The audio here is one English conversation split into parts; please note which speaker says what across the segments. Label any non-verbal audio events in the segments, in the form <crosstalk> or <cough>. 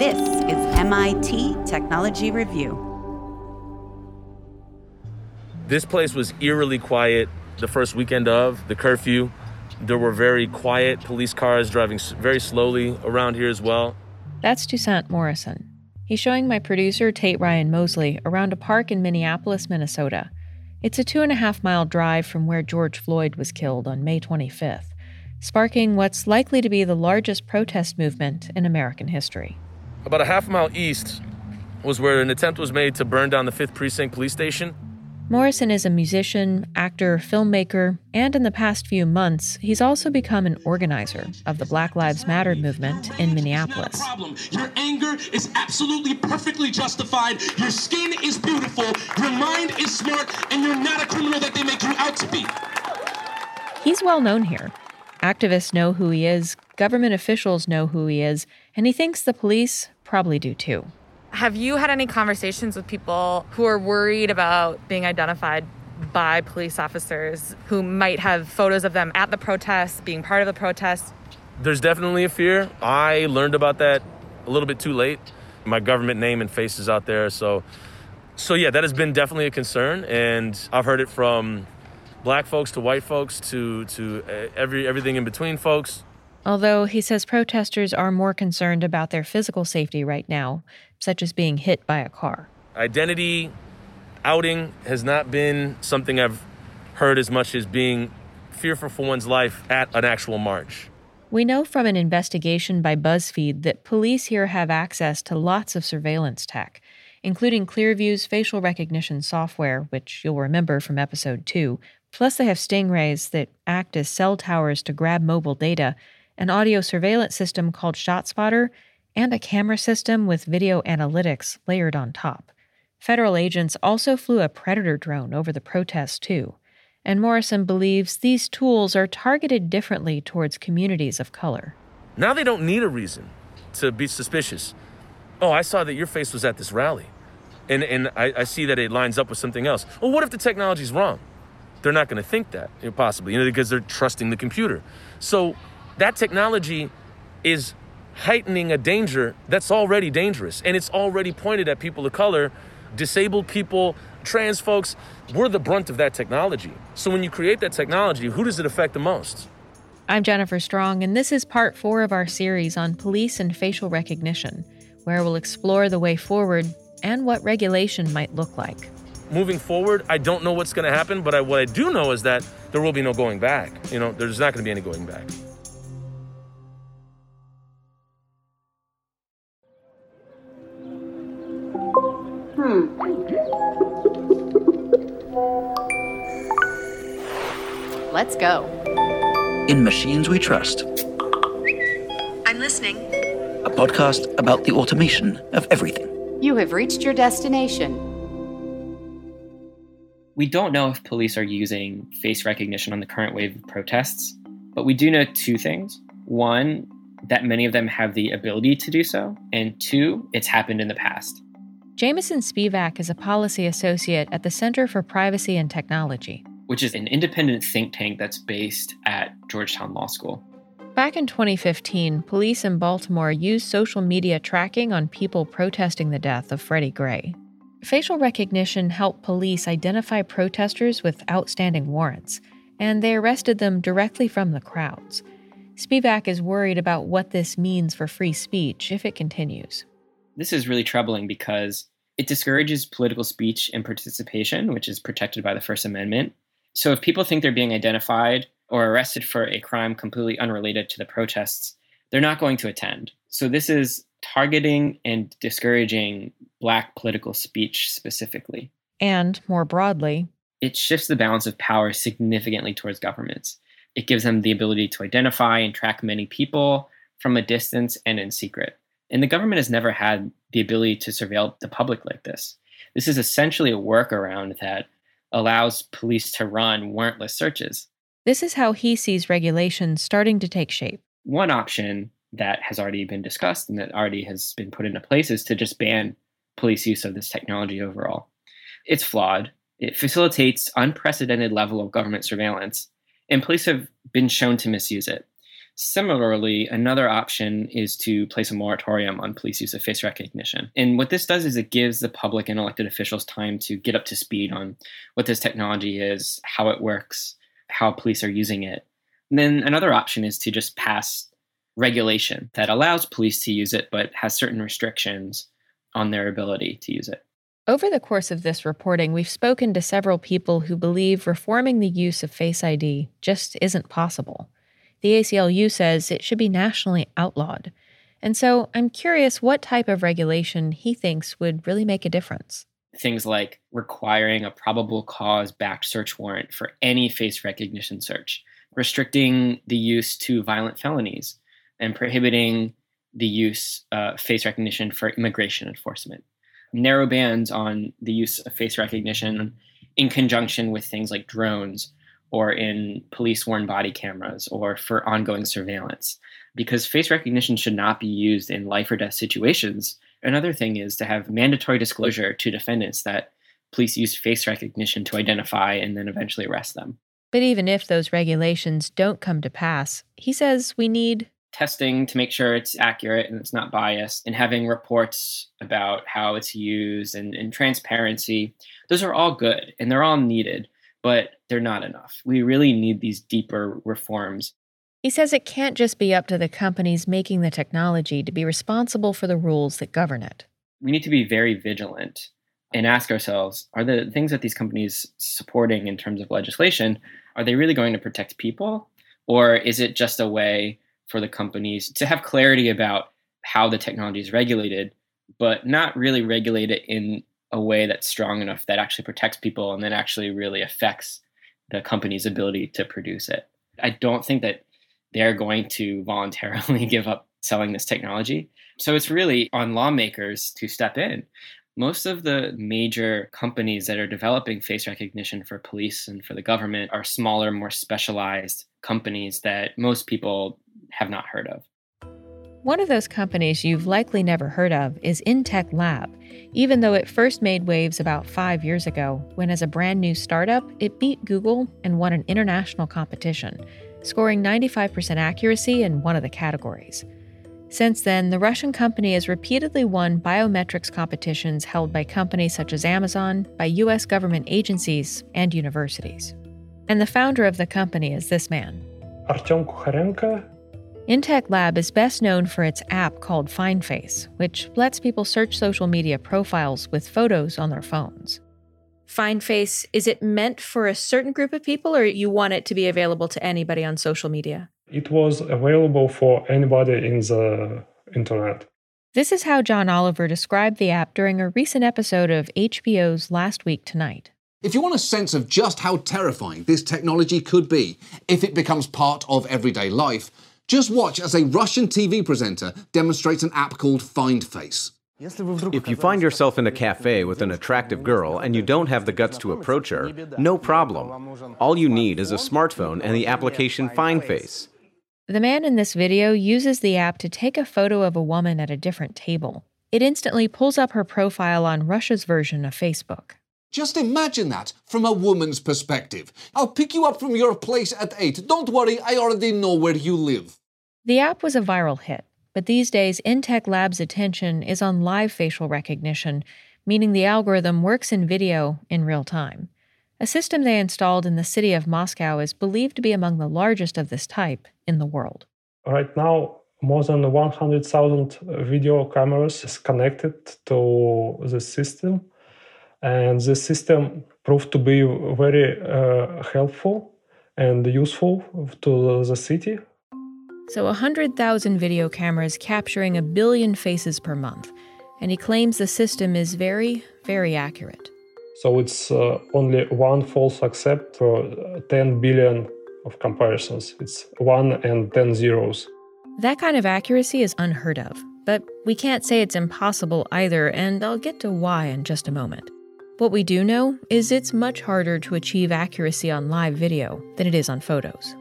Speaker 1: This is MIT Technology Review.
Speaker 2: This place was eerily quiet the first weekend of the curfew. There were very quiet police cars driving very slowly around here as well.
Speaker 3: That's Toussaint Morrison. He's showing my producer, Tate Ryan Mosley, around a park in Minneapolis, Minnesota. It's a two and a half mile drive from where George Floyd was killed on May 25th, sparking what's likely to be the largest protest movement in American history.
Speaker 2: About a half mile east was where an attempt was made to burn down the 5th Precinct police station.
Speaker 3: Morrison is a musician, actor, filmmaker, and in the past few months, he's also become an organizer of the Black Lives Matter movement in Minneapolis.
Speaker 4: Your anger is absolutely perfectly justified. Your skin is beautiful. Your mind is smart, and you're not a criminal that they make you out to be.
Speaker 3: He's well known here. Activists know who he is, government officials know who he is, and he thinks the police probably do too.
Speaker 5: Have you had any conversations with people who are worried about being identified by police officers who might have photos of them at the protest, being part of the protest?
Speaker 2: There's definitely a fear. I learned about that a little bit too late. My government name and face is out there, so so yeah, that has been definitely a concern and I've heard it from black folks to white folks to to uh, every everything in between folks.
Speaker 3: Although he says protesters are more concerned about their physical safety right now, such as being hit by a car.
Speaker 2: Identity outing has not been something I've heard as much as being fearful for one's life at an actual march.
Speaker 3: We know from an investigation by BuzzFeed that police here have access to lots of surveillance tech, including Clearview's facial recognition software, which you'll remember from episode 2. Plus, they have stingrays that act as cell towers to grab mobile data an audio surveillance system called ShotSpotter, and a camera system with video analytics layered on top. Federal agents also flew a Predator drone over the protests, too. And Morrison believes these tools are targeted differently towards communities of color.
Speaker 2: Now they don't need a reason to be suspicious. Oh, I saw that your face was at this rally. And, and I, I see that it lines up with something else. Well, what if the technology's wrong? They're not going to think that, possibly, you know, because they're trusting the computer. So that technology is heightening a danger that's already dangerous and it's already pointed at people of color, disabled people, trans folks. We're the brunt of that technology. So when you create that technology, who does it affect the most?
Speaker 3: I'm Jennifer Strong, and this is part four of our series on police and facial recognition, where we'll explore the way forward and what regulation might look like.
Speaker 2: Moving forward, I don't know what's going to happen, but I, what I do know is that there will be no going back. You know, there's not going to be any going back.
Speaker 6: Hmm. Let's go.
Speaker 7: In Machines We Trust.
Speaker 6: I'm listening.
Speaker 7: A podcast about the automation of everything.
Speaker 6: You have reached your destination.
Speaker 8: We don't know if police are using face recognition on the current wave of protests, but we do know two things. One, that many of them have the ability to do so, and two, it's happened in the past.
Speaker 3: Jameson Spivak is a policy associate at the Center for Privacy and Technology,
Speaker 8: which is an independent think tank that's based at Georgetown Law School.
Speaker 3: Back in 2015, police in Baltimore used social media tracking on people protesting the death of Freddie Gray. Facial recognition helped police identify protesters with outstanding warrants, and they arrested them directly from the crowds. Spivak is worried about what this means for free speech if it continues.
Speaker 8: This is really troubling because it discourages political speech and participation, which is protected by the First Amendment. So if people think they're being identified or arrested for a crime completely unrelated to the protests, they're not going to attend. So this is targeting and discouraging Black political speech specifically.
Speaker 3: And more broadly,
Speaker 8: it shifts the balance of power significantly towards governments. It gives them the ability to identify and track many people from a distance and in secret. And the government has never had the ability to surveil the public like this. This is essentially a workaround that allows police to run warrantless searches.
Speaker 3: This is how he sees regulations starting to take shape.
Speaker 8: One option that has already been discussed and that already has been put into place is to just ban police use of this technology overall. It's flawed. It facilitates unprecedented level of government surveillance, and police have been shown to misuse it. Similarly, another option is to place a moratorium on police use of face recognition. And what this does is it gives the public and elected officials time to get up to speed on what this technology is, how it works, how police are using it. And then another option is to just pass regulation that allows police to use it but has certain restrictions on their ability to use it.
Speaker 3: Over the course of this reporting, we've spoken to several people who believe reforming the use of Face ID just isn't possible the ACLU says it should be nationally outlawed. And so I'm curious what type of regulation he thinks would really make a difference.
Speaker 8: Things like requiring a probable cause backed search warrant for any face recognition search, restricting the use to violent felonies, and prohibiting the use of uh, face recognition for immigration enforcement. Narrow bans on the use of face recognition in conjunction with things like drones or in police worn body cameras or for ongoing surveillance because face recognition should not be used in life or death situations. Another thing is to have mandatory disclosure to defendants that police use face recognition to identify and then eventually arrest them.
Speaker 3: But even if those regulations don't come to pass, he says we need
Speaker 8: testing to make sure it's accurate and it's not biased, and having reports about how it's used and, and transparency. Those are all good and they're all needed but they're not enough. We really need these deeper reforms.
Speaker 3: He says it can't just be up to the companies making the technology to be responsible for the rules that govern it.
Speaker 8: We need to be very vigilant and ask ourselves are the things that these companies supporting in terms of legislation are they really going to protect people or is it just a way for the companies to have clarity about how the technology is regulated but not really regulate it in a way that's strong enough that actually protects people and then actually really affects the company's ability to produce it. I don't think that they're going to voluntarily <laughs> give up selling this technology. So it's really on lawmakers to step in. Most of the major companies that are developing face recognition for police and for the government are smaller, more specialized companies that most people have not heard of.
Speaker 3: One of those companies you've likely never heard of is NtechLab, even though it first made waves about five years ago, when as a brand new startup, it beat Google and won an international competition, scoring 95% accuracy in one of the categories. Since then, the Russian company has repeatedly won biometrics competitions held by companies such as Amazon, by U.S. government agencies, and universities. And the founder of the company is this man.
Speaker 9: Artem Kukharenko
Speaker 3: NtechLab is best known for its app called FindFace, which lets people search social media profiles with photos on their phones. FindFace, is it meant for a certain group of people or you want it to be available to anybody on social media?
Speaker 9: It was available for anybody in the internet.
Speaker 3: This is how John Oliver described the app during a recent episode of HBO's Last Week Tonight.
Speaker 10: If you want a sense of just how terrifying this technology could be if it becomes part of everyday life, just watch as a Russian TV presenter demonstrates an app called Find Face.
Speaker 11: If you find yourself in a cafe with an attractive girl and you don't have the guts to approach her, no problem. All you need is a smartphone and the application Find Face.
Speaker 3: The man in this video uses the app to take a photo of a woman at a different table. It instantly pulls up her profile on Russia's version of Facebook.
Speaker 10: Just imagine that from a woman's perspective. I'll pick you up from your place at 8. Don't worry, I already know where you live.
Speaker 3: The app was a viral hit, but these days NtechLab's attention is on live facial recognition, meaning the algorithm works in video in real time. A system they installed in the city of Moscow is believed to be among the largest of this type in the world.
Speaker 9: Right now, more than 100,000 video cameras is connected to the system, and the system proved to be very uh, helpful and useful to the city
Speaker 3: so 100,000 video cameras capturing a billion faces per month. And he claims the system is very, very accurate.
Speaker 9: So it's uh, only one false accept for 10 billion of comparisons. It's one and 10 zeros.
Speaker 3: That kind of accuracy is unheard of, but we can't say it's impossible either, and I'll get to why in just a moment. What we do know is it's much harder to achieve accuracy on live video than it is on photos.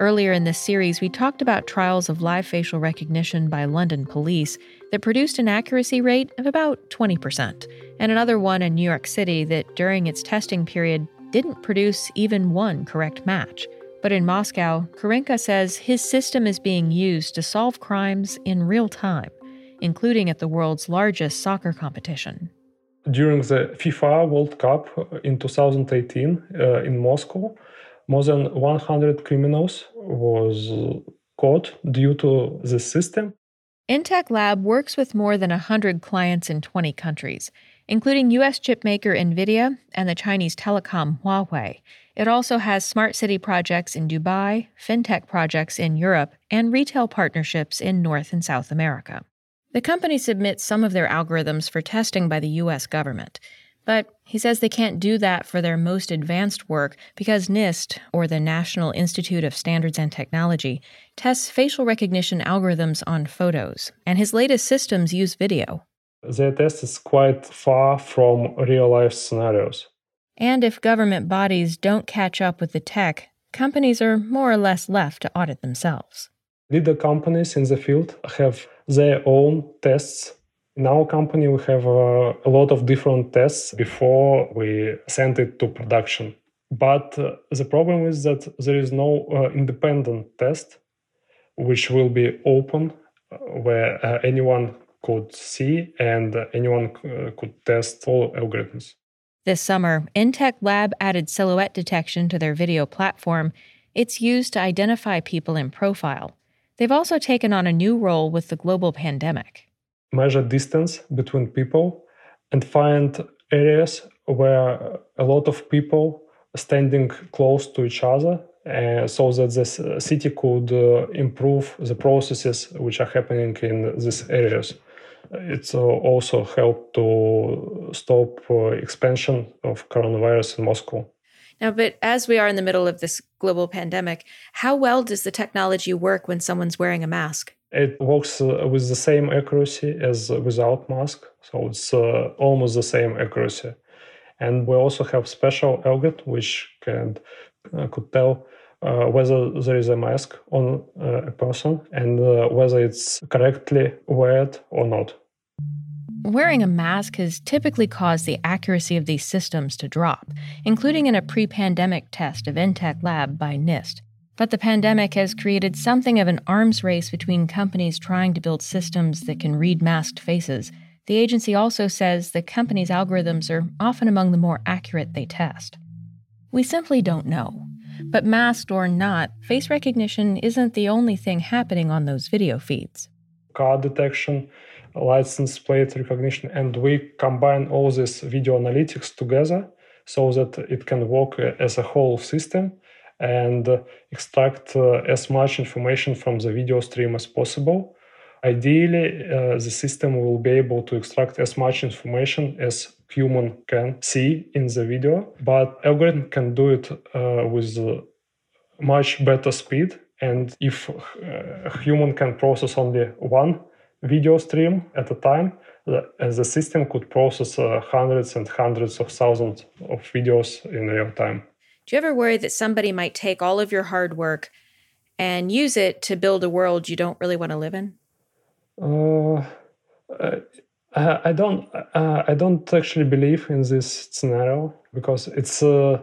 Speaker 3: Earlier in this series, we talked about trials of live facial recognition by London police that produced an accuracy rate of about 20%, and another one in New York City that, during its testing period, didn't produce even one correct match. But in Moscow, Kukharenko says his system is being used to solve crimes in real time, including at the world's largest soccer competition.
Speaker 9: During the FIFA World Cup in 2018 uh, in Moscow, more than 100 criminals was caught due to the system.
Speaker 3: NtechLab works with more than 100 clients in 20 countries, including US chipmaker Nvidia and the Chinese telecom Huawei. It also has smart city projects in Dubai, fintech projects in Europe, and retail partnerships in North and South America. The company submits some of their algorithms for testing by the US government. But he says they can't do that for their most advanced work because NIST, or the National Institute of Standards and Technology, tests facial recognition algorithms on photos, and his latest systems use video.
Speaker 9: Their test is quite far from real life scenarios.
Speaker 3: And if government bodies don't catch up with the tech, companies are more or less left to audit themselves.
Speaker 9: Leader companies in the field have their own tests in our company, we have uh, a lot of different tests before we send it to production. But uh, the problem is that there is no uh, independent test which will be open uh, where uh, anyone could see and anyone could test all algorithms.
Speaker 3: This summer, NtechLab added silhouette detection to their video platform. It's used to identify people in profile. They've also taken on a new role with the global pandemic
Speaker 9: measure distance between people and find areas where a lot of people standing close to each other uh, so that the city could uh, improve the processes which are happening in these areas. It's uh, also helped to stop uh, expansion of coronavirus in Moscow.
Speaker 3: Now, but as we are in the middle of this global pandemic, how well does the technology work when someone's wearing a mask?
Speaker 9: It works with the same accuracy as without mask, so it's uh, almost the same accuracy. And we also have special algorithm which can uh, could tell uh, whether there is a mask on uh, a person and uh, whether it's correctly weared or not.
Speaker 3: Wearing a mask has typically caused the accuracy of these systems to drop, including in a pre pandemic test of NtechLab by NIST. But the pandemic has created something of an arms race between companies trying to build systems that can read masked faces. The agency also says the company's algorithms are often among the more accurate they test. We simply don't know. But masked or not, face recognition isn't the only thing happening on those video feeds.
Speaker 9: Car detection, license plate recognition, and we combine all this video analytics together so that it can work as a whole system and extract uh, as much information from the video stream as possible. Ideally, uh, the system will be able to extract as much information as human can see in the video, but algorithm can do it uh, with much better speed. And if a human can process only one video stream at a time, the, the system could process uh, hundreds and hundreds of thousands of videos in real time.
Speaker 3: Do you ever worry that somebody might take all of your hard work and use it to build a world you don't really want to live in?
Speaker 9: Uh, I, I don't. Uh, I don't actually believe in this scenario because it's a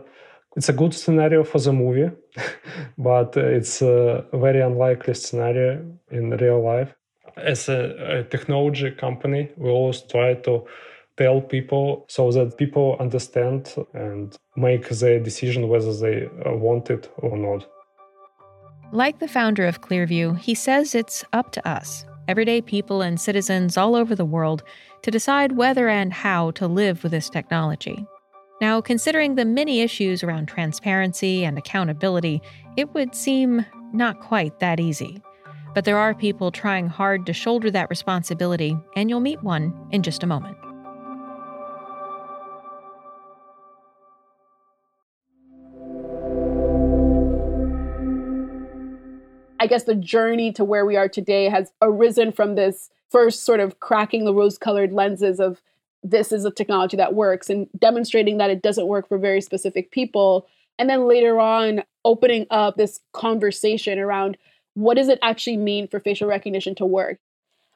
Speaker 9: it's a good scenario for the movie, <laughs> but it's a very unlikely scenario in real life. As a, a technology company, we always try to tell people so that people understand and make the decision whether they uh, want it or not.
Speaker 3: Like the founder of Clearview, he says it's up to us, everyday people and citizens all over the world, to decide whether and how to live with this technology. Now, considering the many issues around transparency and accountability, it would seem not quite that easy. But there are people trying hard to shoulder that responsibility, and you'll meet one in just a moment.
Speaker 12: I guess the journey to where we are today has arisen from this first sort of cracking the rose colored lenses of this is a technology that works and demonstrating that it doesn't work for very specific people. And then later on, opening up this conversation around what does it actually mean for facial recognition to work?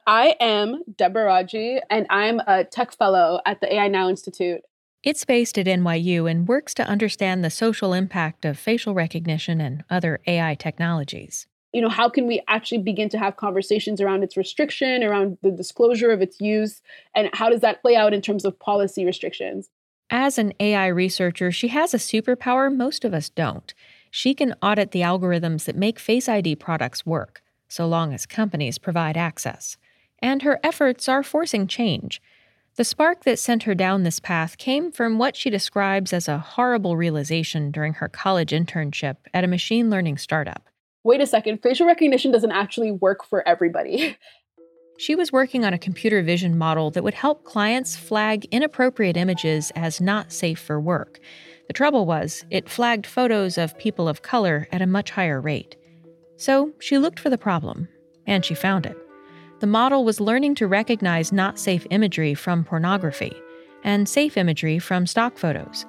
Speaker 12: I am Deborah Raji, and I'm a tech fellow at the AI Now Institute.
Speaker 3: It's based at NYU and works to understand the social impact of facial recognition and other AI technologies.
Speaker 12: You know, how can we actually begin to have conversations around its restriction, around the disclosure of its use, and how does that play out in terms of policy restrictions?
Speaker 3: As an AI researcher, she has a superpower most of us don't. She can audit the algorithms that make Face ID products work, so long as companies provide access. And her efforts are forcing change. The spark that sent her down this path came from what she describes as a horrible realization during her college internship at a machine learning startup.
Speaker 12: Wait a second, facial recognition doesn't actually work for everybody. <laughs>
Speaker 3: She was working on a computer vision model that would help clients flag inappropriate images as not safe for work. The trouble was, it flagged photos of people of color at a much higher rate. So she looked for the problem, and she found it. The model was learning to recognize not safe imagery from pornography and safe imagery from stock photos.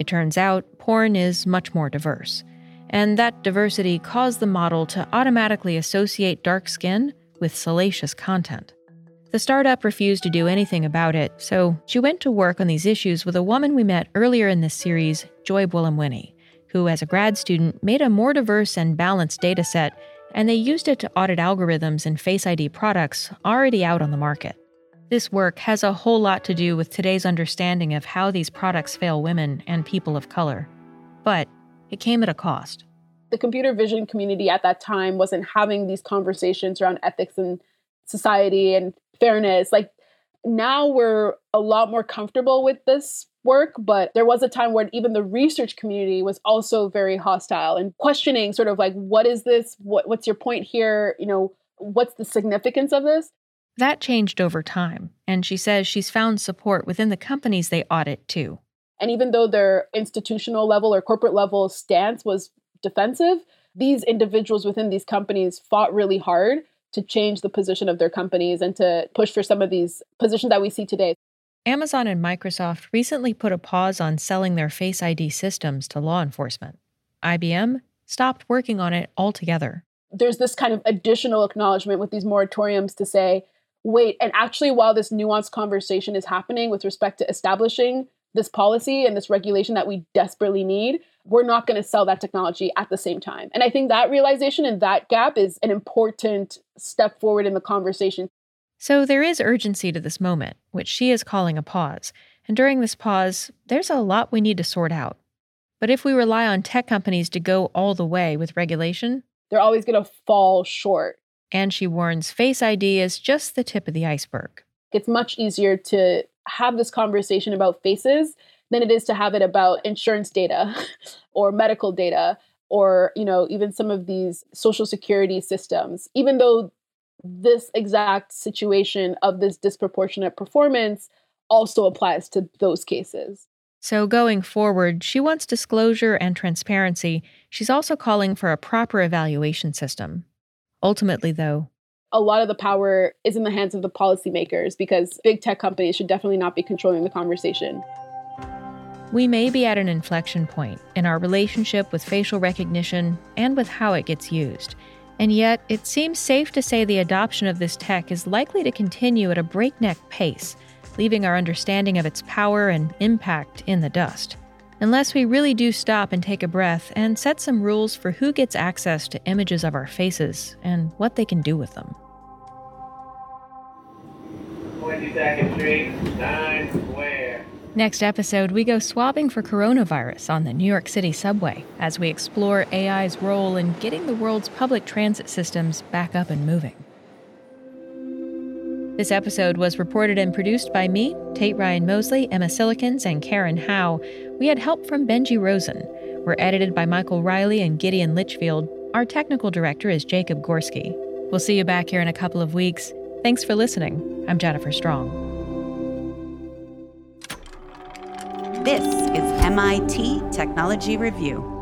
Speaker 3: It turns out porn is much more diverse, and that diversity caused the model to automatically associate dark skin with salacious content. The startup refused to do anything about it, so she went to work on these issues with a woman we met earlier in this series, Joy Buolamwini, who, as a grad student, made a more diverse and balanced data set, and they used it to audit algorithms and Face ID products already out on the market. This work has a whole lot to do with today's understanding of how these products fail women and people of color. But it came at a cost
Speaker 12: the computer vision community at that time wasn't having these conversations around ethics and society and fairness. Like now we're a lot more comfortable with this work, but there was a time when even the research community was also very hostile and questioning sort of like what is this? What what's your point here? You know, what's the significance of this?
Speaker 3: That changed over time, and she says she's found support within the companies they audit too.
Speaker 12: And even though their institutional level or corporate level stance was defensive, these individuals within these companies fought really hard to change the position of their companies and to push for some of these positions that we see today.
Speaker 3: Amazon and Microsoft recently put a pause on selling their Face ID systems to law enforcement. IBM stopped working on it altogether.
Speaker 12: There's this kind of additional acknowledgement with these moratoriums to say, wait, and actually, while this nuanced conversation is happening with respect to establishing this policy and this regulation that we desperately need, we're not going to sell that technology at the same time. And I think that realization and that gap is an important step forward in the conversation.
Speaker 3: So there is urgency to this moment, which she is calling a pause. And during this pause, there's a lot we need to sort out. But if we rely on tech companies to go all the way with regulation,
Speaker 12: they're always going to fall short.
Speaker 3: And she warns Face ID is just the tip of the iceberg.
Speaker 12: It's much easier to have this conversation about faces than it is to have it about insurance data <laughs> or medical data or you know even some of these social security systems. Even though this exact situation of this disproportionate performance also applies to those cases.
Speaker 3: So going forward she wants disclosure and transparency. She's also calling for a proper evaluation system. Ultimately though
Speaker 12: a lot of the power is in the hands of the policymakers because big tech companies should definitely not be controlling the conversation.
Speaker 3: We may be at an inflection point in our relationship with facial recognition and with how it gets used. And yet, it seems safe to say the adoption of this tech is likely to continue at a breakneck pace, leaving our understanding of its power and impact in the dust. Unless we really do stop and take a breath and set some rules for who gets access to images of our faces and what they can do with them. 22nd Street, Times Square. Next episode, we go swabbing for coronavirus on the New York City subway as we explore AI's role in getting the world's public transit systems back up and moving. This episode was reported and produced by me, Tate Ryan Mosley, Emma Cillekens, and Karen Hao. We had help from Benji Rosen. We're edited by Michael Reilly and Gideon Lichfield. Our technical director is Jacob Gorski. We'll see you back here in a couple of weeks. Thanks for listening. I'm Jennifer Strong.
Speaker 1: This is MIT Technology Review.